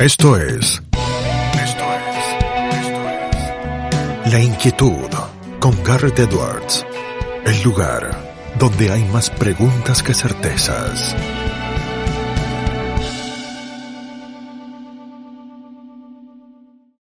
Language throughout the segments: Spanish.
Esto es. Esto es. Esto es. La inquietud con Garrett Edwards. El lugar donde hay más preguntas que certezas.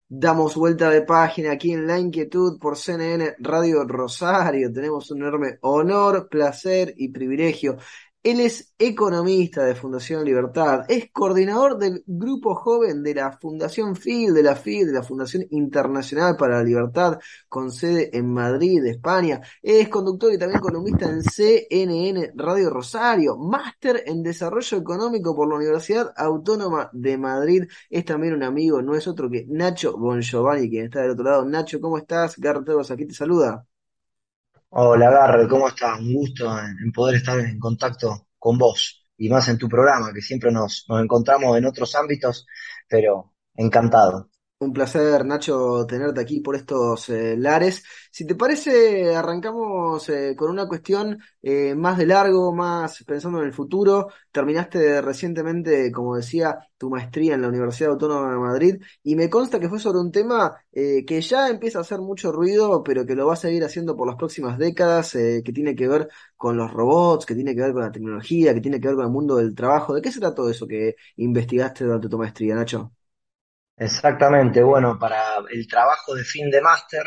Damos vuelta de página aquí en La Inquietud por CNN Radio Rosario. Tenemos un enorme honor, placer y privilegio. Él es economista de Fundación Libertad, es coordinador del grupo joven de la Fundación FIL, de la FIL, de la Fundación Internacional para la Libertad, con sede en Madrid, España. Es conductor y también columnista en CNN Radio Rosario, máster en Desarrollo Económico por la Universidad Autónoma de Madrid. Es también un amigo, no es otro que Nacho Bongiovanni, quien está del otro lado. Nacho, ¿cómo estás? Garreteros aquí te saluda. Hola, Garre, ¿cómo estás? Un gusto en poder estar en contacto con vos y más en tu programa, que siempre nos, nos encontramos en otros ámbitos, pero encantado. Un placer, Nacho, tenerte aquí por estos eh, lares. Si te parece, arrancamos eh, con una cuestión eh, más de largo, más pensando en el futuro. Terminaste recientemente, como decía, tu maestría en la Universidad Autónoma de Madrid y me consta que fue sobre un tema que ya empieza a hacer mucho ruido, pero que lo va a seguir haciendo por las próximas décadas, que tiene que ver con los robots, que tiene que ver con la tecnología, que tiene que ver con el mundo del trabajo. ¿De qué se todo eso que investigaste durante tu maestría, Nacho? Exactamente, bueno, para el trabajo de fin de máster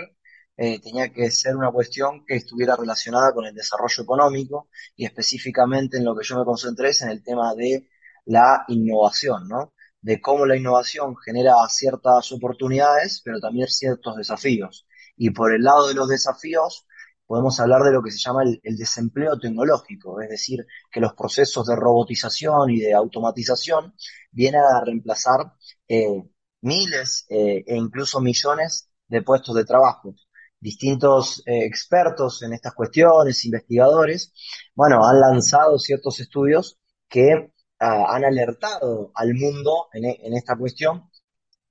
eh, tenía que ser una cuestión que estuviera relacionada con el desarrollo económico y específicamente en lo que yo me concentré es en el tema de la innovación, ¿no? De cómo la innovación genera ciertas oportunidades, pero también ciertos desafíos. Y por el lado de los desafíos, podemos hablar de lo que se llama el, desempleo tecnológico, es decir, que los procesos de robotización y de automatización vienen a reemplazar eh, miles eh, e incluso millones de puestos de trabajo. Distintos eh, expertos en estas cuestiones, investigadores, bueno, han lanzado ciertos estudios que ah, han alertado al mundo en, e- en esta cuestión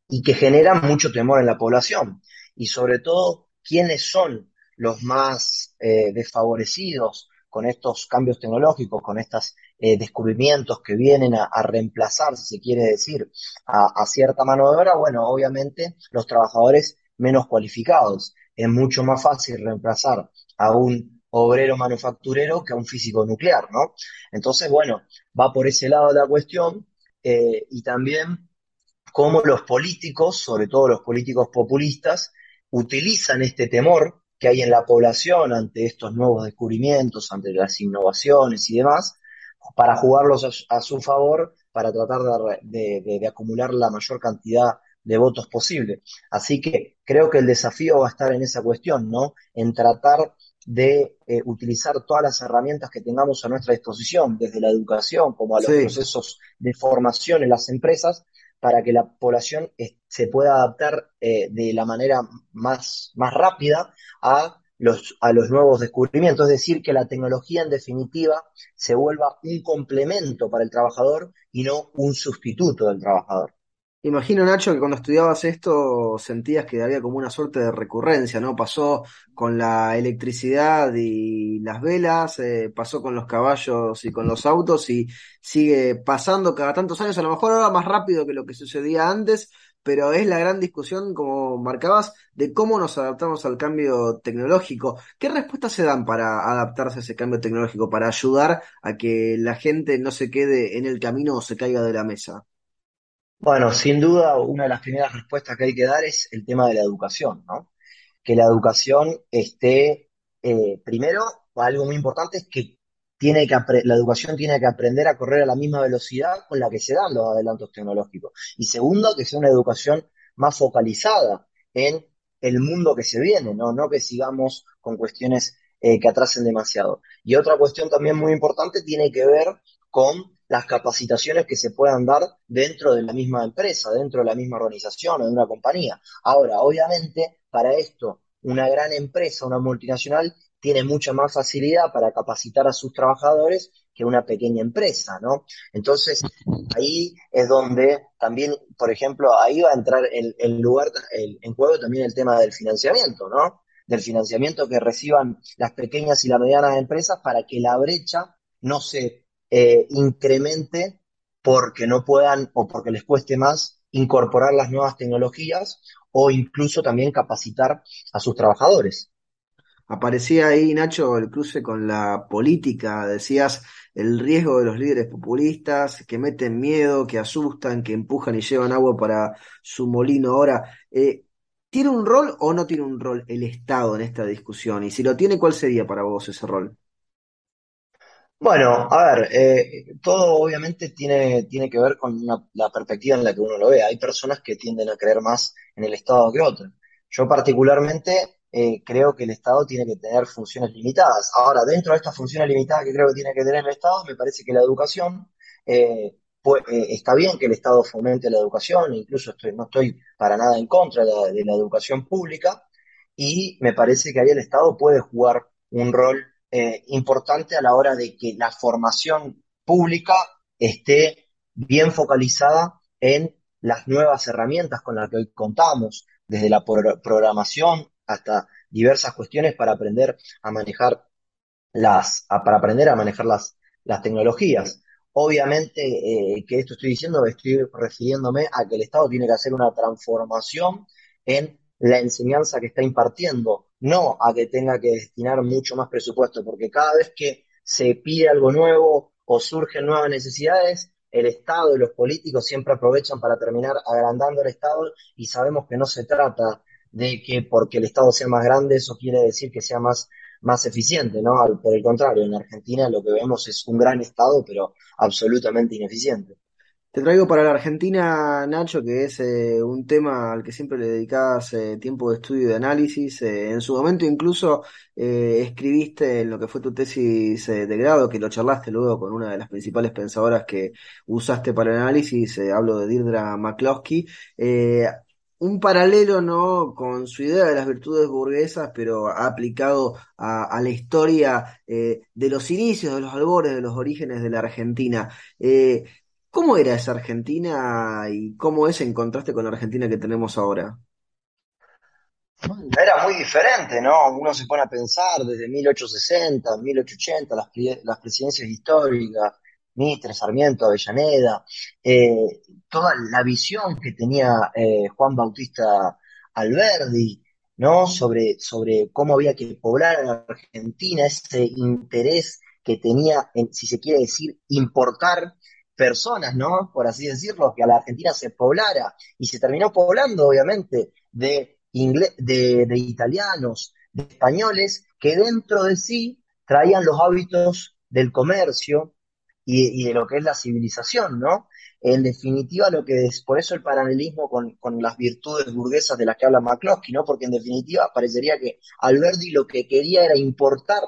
y que generan mucho temor en la población. Y sobre todo, ¿quiénes son los más eh, desfavorecidos con estos cambios tecnológicos, con estos descubrimientos que vienen a, reemplazar, si se quiere decir, a, cierta mano de obra? Bueno, obviamente los trabajadores menos cualificados. Es mucho más fácil reemplazar a un obrero manufacturero que a un físico nuclear, ¿no? Entonces, bueno, va por ese lado la cuestión eh, y también cómo los políticos, sobre todo los políticos populistas, utilizan este temor que hay en la población ante estos nuevos descubrimientos, ante las innovaciones y demás, para jugarlos a, a su favor, para tratar de, de, de, de acumular la mayor cantidad de votos posible. Así que creo que el desafío va a estar en esa cuestión, ¿no? En tratar de eh, utilizar todas las herramientas que tengamos a nuestra disposición, desde la educación como a los Sí. procesos de formación en las empresas, para que la población se pueda adaptar eh, de la manera más, más rápida a los, a los nuevos descubrimientos. Es decir, que la tecnología en definitiva se vuelva un complemento para el trabajador y no un sustituto del trabajador. Imagino, Nacho, que cuando estudiabas esto sentías que había como una suerte de recurrencia, ¿no? Pasó con la electricidad y las velas, eh, pasó con los caballos y con los autos y sigue pasando cada tantos años, a lo mejor ahora más rápido que lo que sucedía antes, pero es la gran discusión, como marcabas, de cómo nos adaptamos al cambio tecnológico. ¿Qué respuestas se dan para adaptarse a ese cambio tecnológico, para ayudar a que la gente no se quede en el camino o se caiga de la mesa? Bueno, sin duda, una de las primeras respuestas que hay que dar es el tema de la educación, ¿no? Que la educación esté, eh, primero, algo muy importante es que tiene que la educación tiene que aprender a correr a la misma velocidad con la que se dan los adelantos tecnológicos. Y segundo, que sea una educación más focalizada en el mundo que se viene, ¿no? No que sigamos con cuestiones eh, que atrasen demasiado. Y otra cuestión también muy importante tiene que ver con las capacitaciones que se puedan dar dentro de la misma empresa, dentro de la misma organización o de una compañía. Ahora, obviamente, para esto, una gran empresa, una multinacional, tiene mucha más facilidad para capacitar a sus trabajadores que una pequeña empresa, ¿no? Entonces, ahí es donde también, por ejemplo, ahí va a entrar el, lugar, el, en juego también el tema del financiamiento, ¿no? Del financiamiento que reciban las pequeñas y las medianas empresas para que la brecha no se eh, incremente porque no puedan o porque les cueste más incorporar las nuevas tecnologías o incluso también capacitar a sus trabajadores. Aparecía ahí, Nacho, el cruce con la política. Decías el riesgo de los líderes populistas que meten miedo, que asustan, que empujan y llevan agua para su molino. Ahora, eh, ¿tiene un rol o no tiene un rol el Estado en esta discusión? Y si lo tiene, ¿cuál sería para vos ese rol? Bueno, a ver, eh, todo obviamente tiene, tiene que ver con la perspectiva en la que uno lo ve. Hay personas que tienden a creer más en el Estado que otras. Yo particularmente eh, creo que el Estado tiene que tener funciones limitadas. Ahora, dentro de estas funciones limitadas que creo que tiene que tener el Estado, me parece que la educación, eh, pues, está bien que el Estado fomente la educación, incluso estoy, no estoy para nada en contra de la, de la educación pública, y me parece que ahí el Estado puede jugar un rol eh, importante a la hora de que la formación pública esté bien focalizada en las nuevas herramientas con las que hoy contamos, desde la programación hasta diversas cuestiones para aprender a manejar las, para aprender a manejar las, las tecnologías. Obviamente eh, que esto estoy diciendo, estoy refiriéndome a que el Estado tiene que hacer una transformación en la enseñanza que está impartiendo, no a que tenga que destinar mucho más presupuesto, porque cada vez que se pide algo nuevo o surgen nuevas necesidades, el Estado y los políticos siempre aprovechan para terminar agrandando el Estado y sabemos que no se trata de que porque el Estado sea más grande eso quiere decir que sea más, más eficiente, ¿no? Por el contrario, en Argentina lo que vemos es un gran Estado, pero absolutamente ineficiente. Te traigo para la Argentina, Nacho, que es eh, un tema al que siempre le dedicabas eh, tiempo de estudio y de análisis. Eh, en su momento incluso escribiste en lo que fue tu tesis de grado, que lo charlaste luego con una de las principales pensadoras que usaste para el análisis, hablo de Deirdre McCloskey. un paralelo, ¿no? Con su idea de las virtudes burguesas, pero aplicado a, a la historia de los inicios, de los albores, de los orígenes de la Argentina. ¿Cómo era esa Argentina y cómo es en contraste con la Argentina que tenemos ahora? Era muy diferente, ¿no? Uno se pone a pensar desde 1860, 1880, las, las presidencias históricas, Mitre, Sarmiento, Avellaneda, eh, toda la visión que tenía eh, Juan Bautista Alberdi, ¿no? Sobre, sobre cómo había que poblar a Argentina, ese interés que tenía, en, si se quiere decir, importar personas, ¿no? Por así decirlo, que a la Argentina se poblara y se terminó poblando, obviamente, de, de, italianos, de españoles, que dentro de sí traían los hábitos del comercio y, de lo que es la civilización, ¿no? En definitiva, lo que es, por eso el paralelismo con, las virtudes burguesas de las que habla McCloskey, ¿no? Porque en definitiva parecería que Alberti lo que quería era importar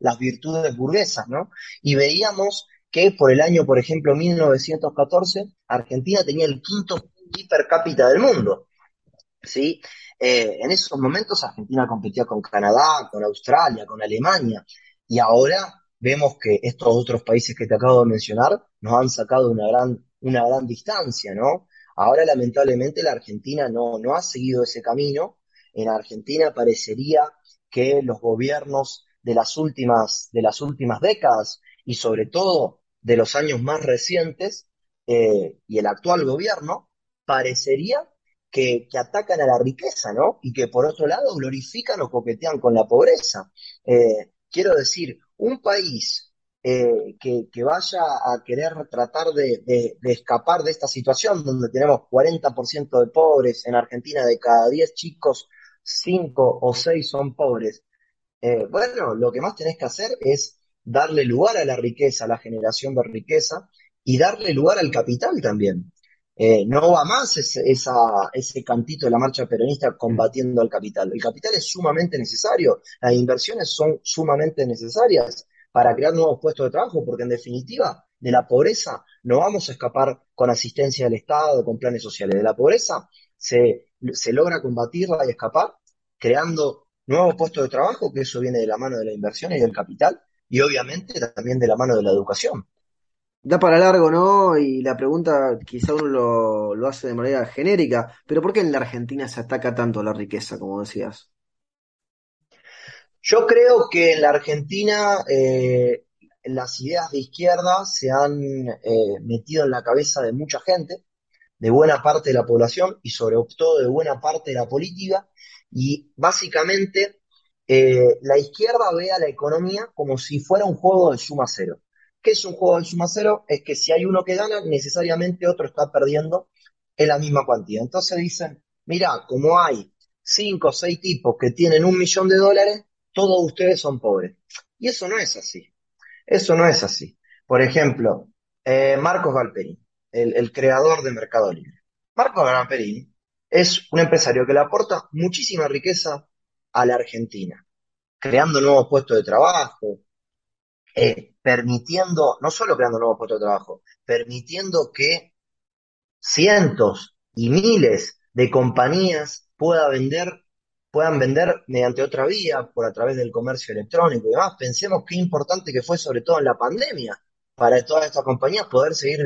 las virtudes burguesas, ¿no? Y veíamos que por el año, por ejemplo, 1914, Argentina tenía el quinto PIB per cápita del mundo. ¿sí? Eh, en esos momentos Argentina competía con Canadá, con Australia, con Alemania, y ahora vemos que estos otros países que te acabo de mencionar nos han sacado una gran, una gran distancia, ¿no? Ahora lamentablemente la Argentina no, no ha seguido ese camino. En Argentina parecería que los gobiernos de las últimas, de las últimas décadas y sobre todo de los años más recientes eh, y el actual gobierno, parecería que, atacan a la riqueza, ¿no? Y que por otro lado glorifican o coquetean con la pobreza. Eh, quiero decir, un país eh, que, vaya a querer tratar de, escapar de esta situación donde tenemos 40% de pobres, en Argentina de cada 10 chicos, 5 o 6 son pobres. bueno, lo que más tenés que hacer es darle lugar a la riqueza, a la generación de riqueza y darle lugar al capital también. Eh, no va más ese, ese cantito de la marcha peronista combatiendo al capital. El capital es sumamente necesario, las inversiones son sumamente necesarias para crear nuevos puestos de trabajo, porque en definitiva de la pobreza no vamos a escapar con asistencia del Estado, con planes sociales. De la pobreza se, se logra combatirla y escapar creando nuevos puestos de trabajo, que eso viene de la mano de la inversión y del capital, y obviamente también de la mano de la educación. Da para largo, ¿no? Y la pregunta quizá uno lo, hace de manera genérica, pero ¿por qué en la Argentina se ataca tanto la riqueza, como decías? Yo creo que en la Argentina eh, las ideas de izquierda se han eh, metido en la cabeza de mucha gente, de buena parte de la población y sobre todo de buena parte de la política. Y básicamente eh, la izquierda ve a la economía como si fuera un juego de suma cero. ¿Qué es un juego de suma cero? Es que si hay uno que gana, necesariamente otro está perdiendo en la misma cuantía. Entonces dicen, mira, como hay cinco o seis tipos que tienen un millón de dólares, todos ustedes son pobres. Y eso no es así. Eso no es así. Por ejemplo, eh, Marcos Galperín, el, creador de Mercado Libre. Marcos Galperín es un empresario que le aporta muchísima riqueza a la Argentina, creando nuevos puestos de trabajo, eh, permitiendo, no solo creando nuevos puestos de trabajo, permitiendo que cientos y miles de compañías puedan vender, puedan vender mediante otra vía, por a través del comercio electrónico y demás. Pensemos qué importante que fue, sobre todo en la pandemia, para todas estas compañías poder seguir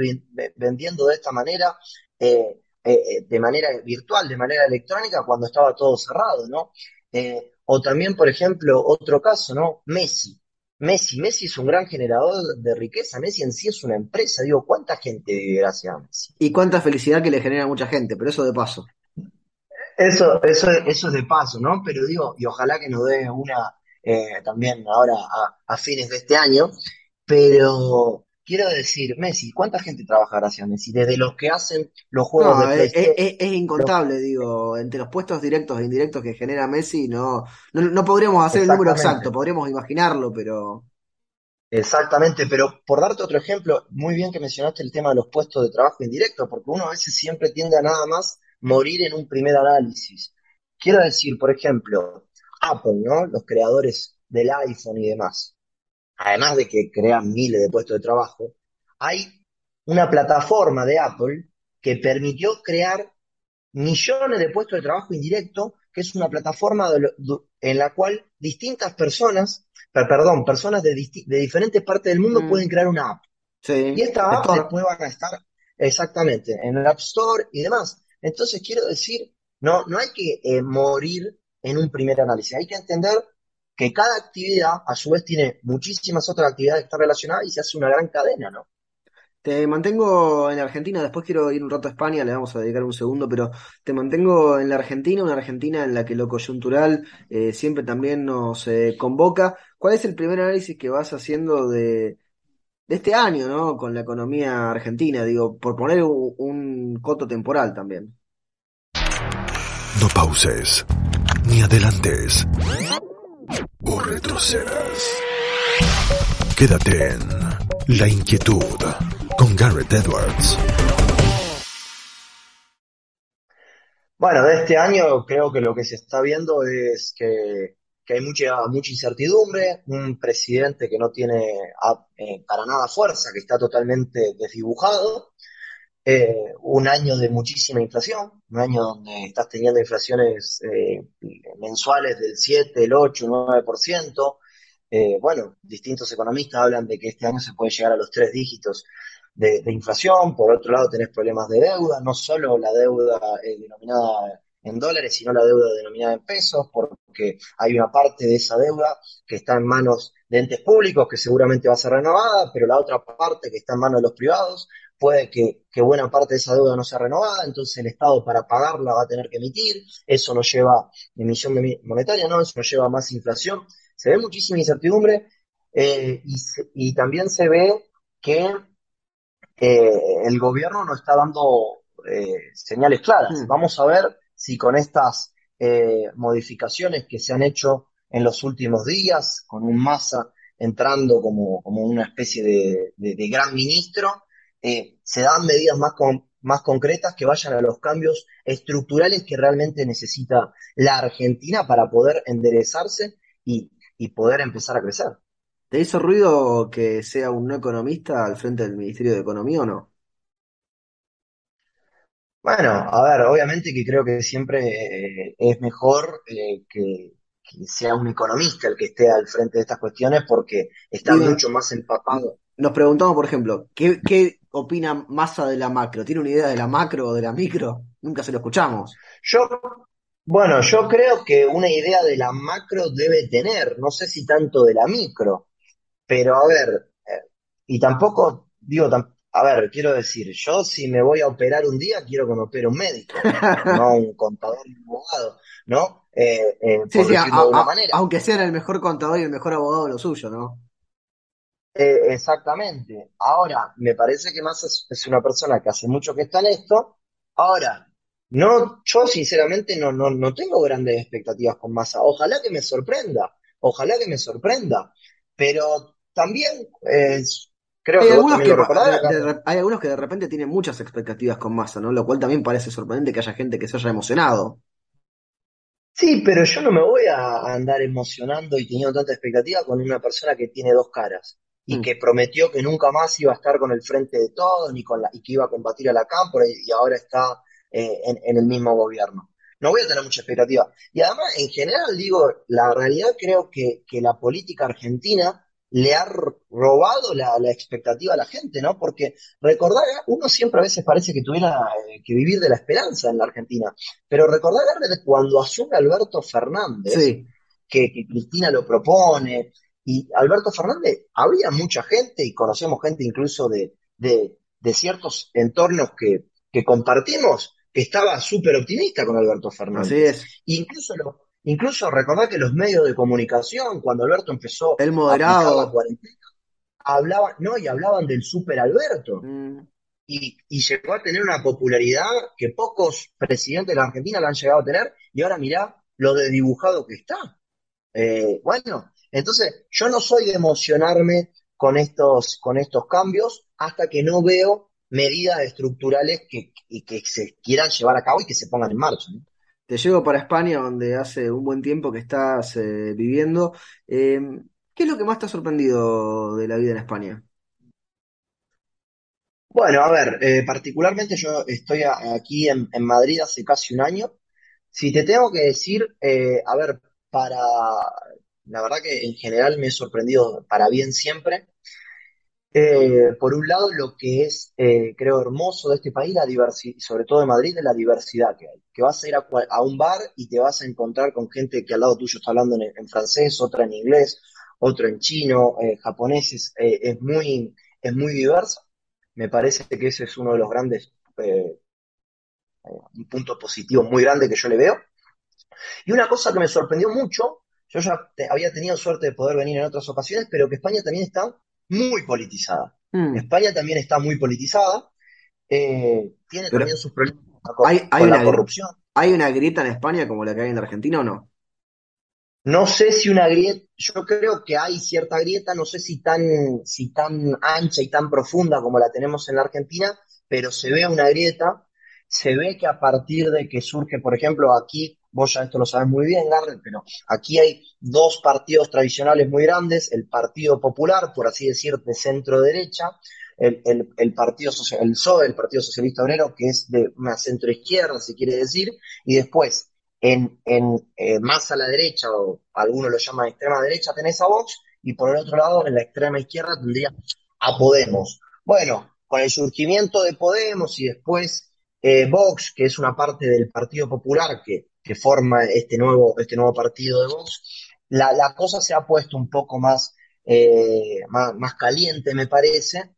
vendiendo de esta manera, eh, eh, de manera virtual, de manera electrónica, cuando estaba todo cerrado, ¿no? O también, por ejemplo, otro caso, ¿no? Messi. Messi, Messi es un gran generador de riqueza, Messi en sí es una empresa, digo, ¿cuánta gente vive gracias a Messi? Y cuánta felicidad que le genera a mucha gente, pero eso de paso. Eso, eso, eso es de paso, ¿no? Pero digo, y ojalá que nos dé una eh, también ahora a, fines de este año, pero quiero decir, Messi, ¿cuánta gente trabaja gracias a Messi? Desde los que hacen los juegos de PlayStation. Es, es, incontable, digo, entre los puestos directos e indirectos que genera Messi, no, no, podríamos hacer el número exacto, podríamos imaginarlo, pero. Exactamente, pero por darte otro ejemplo, muy bien que mencionaste el tema de los puestos de trabajo indirectos, porque uno a veces siempre tiende a nada más morir en un primer análisis. Quiero decir, por ejemplo, Apple, ¿no? Los creadores del iPhone y demás además de que crean miles de puestos de trabajo, hay una plataforma de Apple que permitió crear millones de puestos de trabajo indirecto, que es una plataforma en la cual distintas personas, perdón, personas de, diferentes partes del mundo mm. pueden crear una app. y esta app después van a estar exactamente en el App Store y demás. Entonces quiero decir, no, no hay que eh, morir en un primer análisis, hay que entender que cada actividad a su vez tiene muchísimas otras actividades que están relacionadas y se hace una gran cadena, ¿no? Te mantengo en Argentina, después quiero ir un rato a España, le vamos a dedicar un segundo, pero te mantengo en la Argentina, una Argentina en la que lo coyuntural eh, siempre también nos eh, convoca. ¿Cuál es el primer análisis que vas haciendo de, de este año, ¿no? Con la economía argentina, digo, por poner un, un coto temporal también. No pauses, ni adelantes Quédate en La Inquietud con Garrett Edwards. Bueno, de este año creo que lo que se está viendo es que, hay mucha, mucha incertidumbre, un presidente que no tiene eh, para nada fuerza, que está totalmente desdibujado, eh, un año de muchísima inflación, un año donde estás teniendo inflaciones eh, mensuales del 7, el 8, el 9%. Eh, bueno, distintos economistas hablan de que este año se puede llegar a los tres dígitos de, inflación. Por otro lado, tenés problemas de deuda, no solo la deuda denominada en dólares, sino la deuda denominada en pesos, porque hay una parte de esa deuda que está en manos de entes públicos, que seguramente va a ser renovada, pero la otra parte que está en manos de los privados, puede que, buena parte de esa deuda no sea renovada, entonces el Estado para pagarla va a tener que emitir, eso nos lleva emisión monetaria, ¿no? Eso nos lleva a más inflación. Se ve muchísima incertidumbre eh, y, también se ve que eh, el gobierno no está dando eh, señales claras. Mm. Vamos a ver si con estas modificaciones que se han hecho en los últimos días, con un masa entrando como, una especie de gran ministro, eh, se dan medidas más, más concretas que vayan a los cambios estructurales que realmente necesita la Argentina para poder enderezarse y, poder empezar a crecer. ¿Te hizo ruido que sea un no economista al frente del Ministerio de Economía o no? Bueno, a ver, obviamente que creo que siempre eh, es mejor eh, que, sea un economista el que esté al frente de estas cuestiones porque está mucho más empapado. Nos preguntamos, por ejemplo, ¿qué, qué opina Massa de la macro? ¿Tiene una idea de la macro o de la micro? Nunca se lo escuchamos. Yo, bueno, yo creo que una idea de la macro debe tener, no sé si tanto de la micro, pero a ver, eh, y tampoco, digo, a ver, quiero decir, yo si me voy a operar un día, quiero que me opere un médico, no un contador y un abogado, ¿no? Eh, eh, Sí, por sí, a- de manera. aunque sean el mejor contador y el mejor abogado de lo suyo, ¿no? Eh, exactamente. Ahora, me parece que Massa es, es una persona que hace mucho que está en esto. Ahora, no, yo sinceramente no, no, no tengo grandes expectativas con Massa. Ojalá que me sorprenda, ojalá que me sorprenda. Pero también eh, creo Hay que algunos que, de- de hay algunos que de repente tienen muchas expectativas con Massa, ¿no? Lo cual también parece sorprendente que haya gente que se haya emocionado. Sí, pero yo no me voy a andar emocionando y teniendo tanta expectativa con una persona que tiene dos caras y Mm. que prometió que nunca más iba a estar con el frente de todos ni con la, y que iba a combatir a la cámpora y, y ahora está eh, en, en el mismo gobierno. No voy a tener mucha expectativa. Y además, en general, digo, la realidad creo que, que la política argentina le ha robado la, la expectativa a la gente, ¿no? Porque recordar, uno siempre a veces parece que tuviera eh, que vivir de la esperanza en la Argentina. Pero recordar cuando asume Alberto Fernández, Sí, que, que Cristina lo propone, y Alberto Fernández, había mucha gente, y conocemos gente incluso de, de, de ciertos entornos que, que compartimos, que estaba súper optimista con Alberto así Fernández. es. Incluso, lo, incluso recordar que los medios de comunicación, cuando Alberto empezó El a aplicar la moderado. cuarentena, hablaban, no, y hablaban del super Alberto mm, y, y llegó a tener una popularidad que pocos presidentes de la Argentina la han llegado a tener, y ahora mirá lo de dibujado que está. Eh, bueno, entonces yo no soy de emocionarme con estos, con estos cambios hasta que no veo medidas estructurales que, que se quieran llevar a cabo y que se pongan en marcha. ¿no? Te llevo para España, donde hace un buen tiempo que estás eh, viviendo. Eh, ¿qué es lo que más te ha sorprendido de la vida en España? Bueno, a ver, eh, particularmente yo estoy a- aquí en, en Madrid hace casi un año. Si te tengo que decir, eh, a ver, para, la verdad que en general me he sorprendido para bien siempre. Eh, por un lado, lo que es, eh, creo, hermoso de este país, la diversidad, sobre todo de Madrid, es la diversidad que hay. Que vas a ir a, a un bar y te vas a encontrar con gente que al lado tuyo está hablando en, francés, otra en inglés, otro en chino, eh, japoneses. eh, es muy, es muy diverso. Me parece que ese es uno de los grandes, eh, un punto positivo muy grande que yo le veo. Y una cosa que me sorprendió mucho, yo ya te- había tenido suerte de poder venir en otras ocasiones, pero que España también está muy politizada. Mm, España también está muy politizada, eh, tiene pero también sus problemas con, ¿hay, hay con la una, corrupción. ¿hay una grieta en España como la que hay en Argentina o no? No sé si una grieta, yo creo que hay cierta grieta, no sé si tan, si tan ancha y tan profunda como la tenemos en la Argentina, pero se ve una grieta, se ve que a partir de que surge, por ejemplo, aquí, vos ya esto lo sabes muy bien, Garrett, pero aquí hay dos partidos tradicionales muy grandes, el Partido Popular, por así decir, de centro derecha, el, el, el Partido Socia- el PSOE, el Partido Socialista Obrero, que es de una centro izquierda, si quiere decir, y después en, eh, más a la derecha, o algunos lo llaman extrema derecha, tenés a Vox, y por el otro lado, en la extrema izquierda, tendría a Podemos. Bueno, con el surgimiento de Podemos y después eh, Vox, que es una parte del Partido Popular que, que forma este nuevo, este nuevo partido de Vox, la, la cosa se ha puesto un poco más, eh, más, más caliente, me parece,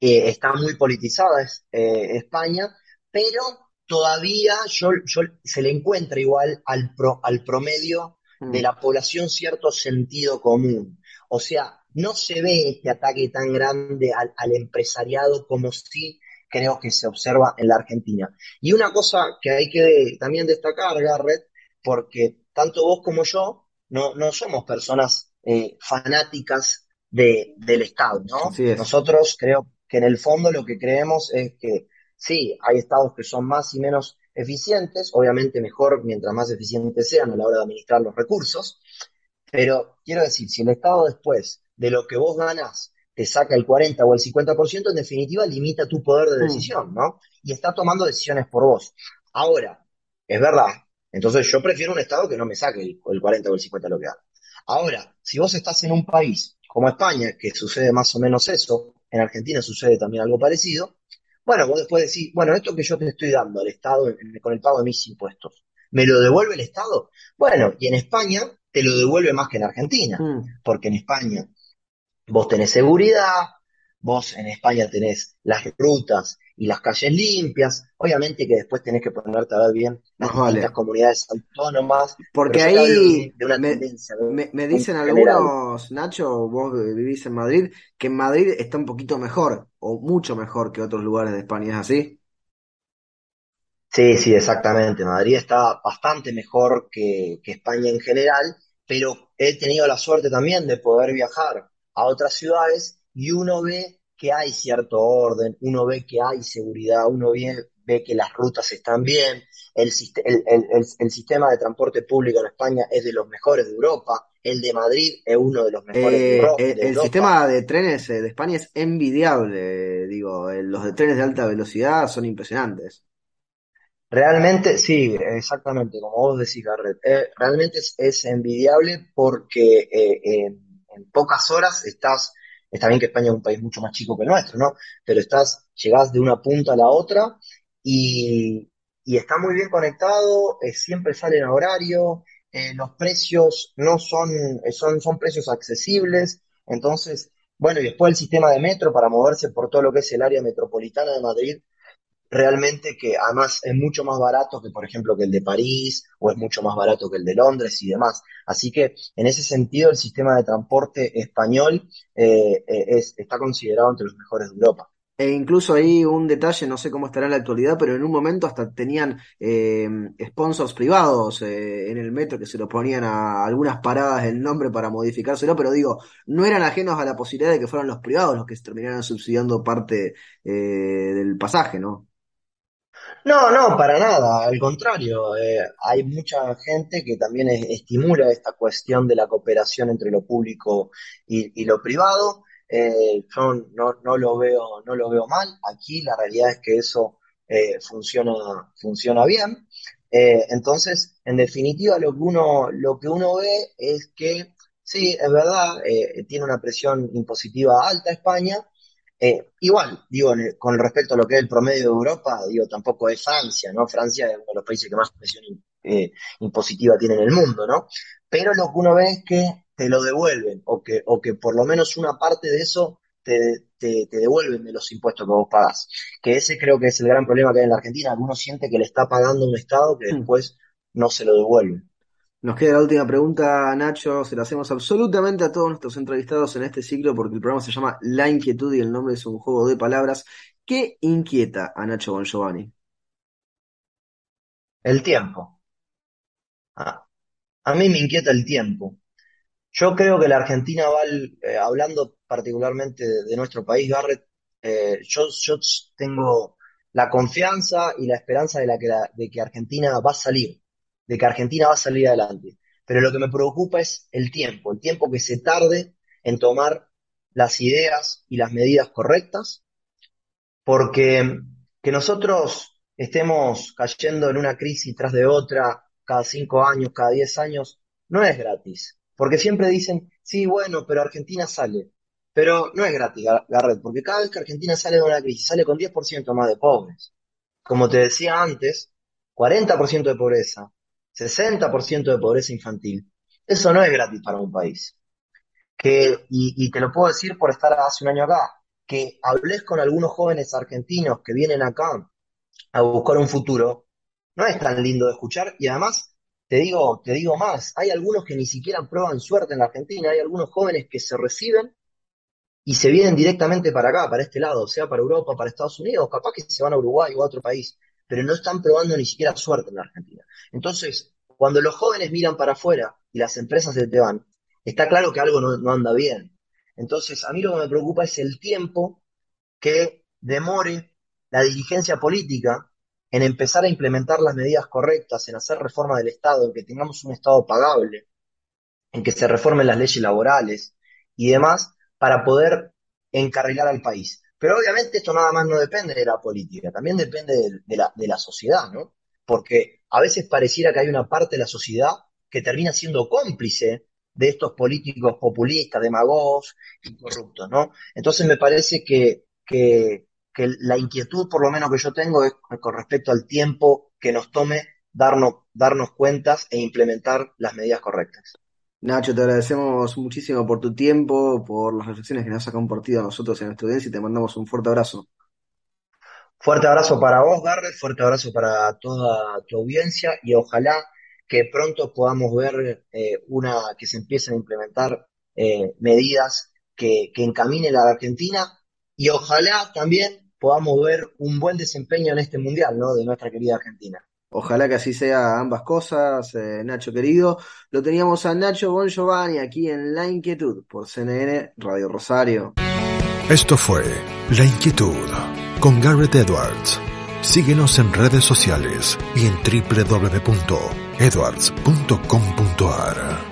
eh, está muy politizada es, eh, España, pero todavía yo, yo- se le encuentra igual al, pro- al promedio de Mm, la población cierto sentido común. O sea, no se ve este ataque tan grande al, al empresariado como sí creo que se observa en la Argentina. Y una cosa que hay que también destacar, Garrett, porque tanto vos como yo no, no somos personas eh, fanáticas de, del Estado, ¿no? es. Nosotros creo que en el fondo lo que creemos es que sí, hay estados que son más y menos eficientes, obviamente mejor mientras más eficientes sean a la hora de administrar los recursos, pero quiero decir, si el Estado después de lo que vos ganás te saca el 40 o el 50%, en definitiva limita tu poder de Mm, decisión, ¿no? Y está tomando decisiones por vos. Ahora, es verdad, entonces yo prefiero un Estado que no me saque el, el 40 o el 50 de lo que gano. Ahora, si vos estás en un país como España, que sucede más o menos eso, en Argentina sucede también algo parecido, bueno, vos después decís, bueno, esto que yo te estoy dando al Estado en- con el pago de mis impuestos, ¿me lo devuelve el Estado? Bueno, y en España te lo devuelve más que en Argentina, mm, porque en España vos tenés seguridad, vos en España tenés las rutas y las calles limpias, obviamente que después tenés que ponerte a ver bien las comunidades autónomas. Porque ahí me, dicen algunos, Nacho, vos vivís en Madrid, que en Madrid está un poquito mejor, o mucho mejor que otros lugares de España, ¿es así? Sí, sí, exactamente. Madrid está bastante mejor que, que España en general, pero he tenido la suerte también de poder viajar a otras ciudades y uno ve que hay cierto orden, uno ve que hay seguridad, uno ve, ve que las rutas están bien, el, el, sistema de transporte público en España es de los mejores de Europa, el de Madrid es uno de los mejores de, Europa. Eh, el, sistema de trenes eh, de España es envidiable, digo, eh, los de trenes de alta velocidad son impresionantes. Realmente, sí, exactamente, como vos decís, Garrett, realmente es, envidiable porque en pocas horas estás Está bien que España es un país mucho más chico que el nuestro, ¿no? Pero estás, llegás de una punta a la otra y, está muy bien conectado, eh, siempre salen a horario, eh, los precios no son, eh, son, son precios accesibles, entonces, bueno, y después el sistema de metro para moverse por todo lo que es el área metropolitana de Madrid realmente que además es mucho más barato que, por ejemplo, que el de París o es mucho más barato que el de Londres y demás. Así que en ese sentido el sistema de transporte español eh, eh, es, está considerado entre los mejores de Europa. E incluso ahí un detalle, no sé cómo estará en la actualidad, pero en un momento hasta tenían eh, sponsors privados en el metro que se lo ponían a algunas paradas el nombre para modificárselo, pero digo, no eran ajenos a la posibilidad de que fueran los privados los que terminaran subsidiando parte del pasaje, ¿no? No, no, para nada, al contrario, eh, hay mucha gente que también estimula esta cuestión de la cooperación entre lo público y, lo privado. Eh, yo no, lo veo, no lo veo mal. Aquí la realidad es que eso eh, funciona, funciona bien. entonces, en definitiva, lo que uno, lo que uno ve es que sí, es verdad, tiene una presión impositiva alta España, eh, igual, digo, con respecto a lo que es el promedio de Europa, digo, tampoco es Francia, ¿no? Francia es uno de los países que más presión eh, impositiva tiene en el mundo, ¿no? Pero lo que uno ve es que te lo devuelven, o que, o que por lo menos una parte de eso te, te, devuelven de los impuestos que vos pagás. Que ese creo que es el gran problema que hay en la Argentina. Uno siente que le está pagando un Estado que hmm. después no se lo devuelve. Nos queda la última pregunta, Nacho. Se la hacemos absolutamente a todos nuestros entrevistados en este ciclo porque el programa se llama La Inquietud y el nombre es un juego de palabras. ¿Qué inquieta a Nacho Bongiovanni? El tiempo. A mí me inquieta el tiempo. Yo creo que la Argentina va, eh, hablando particularmente de, nuestro país, Garrett, eh, yo, tengo la confianza y la esperanza de, la de que Argentina va a salir de que Argentina va a salir adelante. Pero lo que me preocupa es el tiempo, el tiempo que se tarde en tomar las ideas y las medidas correctas, porque que nosotros estemos cayendo en una crisis tras de otra cada cinco años, cada diez años, no es gratis. Porque siempre dicen, sí, bueno, pero Argentina sale. Pero no es gratis, Garret, porque cada vez que Argentina sale de una crisis, sale con 10% más de pobres. Como te decía antes, 40% de pobreza, 60% de pobreza infantil. Eso no es gratis para un país. Que, y, te lo puedo decir por estar hace un año acá, que hables con algunos jóvenes argentinos que vienen acá a buscar un futuro, no es tan lindo de escuchar y además te digo, te digo más, hay algunos que ni siquiera prueban suerte en la Argentina, hay algunos jóvenes que se reciben y se vienen directamente para acá, para este lado, sea para Europa, para Estados Unidos, capaz que se van a Uruguay o a otro país pero no están probando ni siquiera suerte en la Argentina. Entonces, cuando los jóvenes miran para afuera y las empresas se te van, está claro que algo no, anda bien. Entonces, a mí lo que me preocupa es el tiempo que demore la dirigencia política en empezar a implementar las medidas correctas, en hacer reforma del Estado, en que tengamos un Estado pagable, en que se reformen las leyes laborales y demás, para poder encarrilar al país. Pero obviamente esto nada más no depende de la política, también depende de, la, de la sociedad, ¿no? Porque a veces pareciera que hay una parte de la sociedad que termina siendo cómplice de estos políticos populistas, demagogos y corruptos, ¿no? Entonces me parece que, que, que, la inquietud, por lo menos que yo tengo, es con respecto al tiempo que nos tome darnos, darnos cuentas e implementar las medidas correctas. Nacho, te agradecemos muchísimo por tu tiempo, por las reflexiones que nos has compartido a nosotros en audiencia y te mandamos un fuerte abrazo. Fuerte abrazo para vos, Garrett, fuerte abrazo para toda tu audiencia y ojalá que pronto podamos ver eh, una que se empiecen a implementar eh, medidas que, que encaminen la Argentina y ojalá también podamos ver un buen desempeño en este mundial, ¿no? De nuestra querida Argentina. Ojalá que así sea ambas cosas, eh, Nacho querido. Lo teníamos a Nacho Bon Giovanni aquí en La Inquietud por CNN Radio Rosario. Esto fue La Inquietud con Garrett Edwards. Síguenos en redes sociales y en www.edwards.com.ar.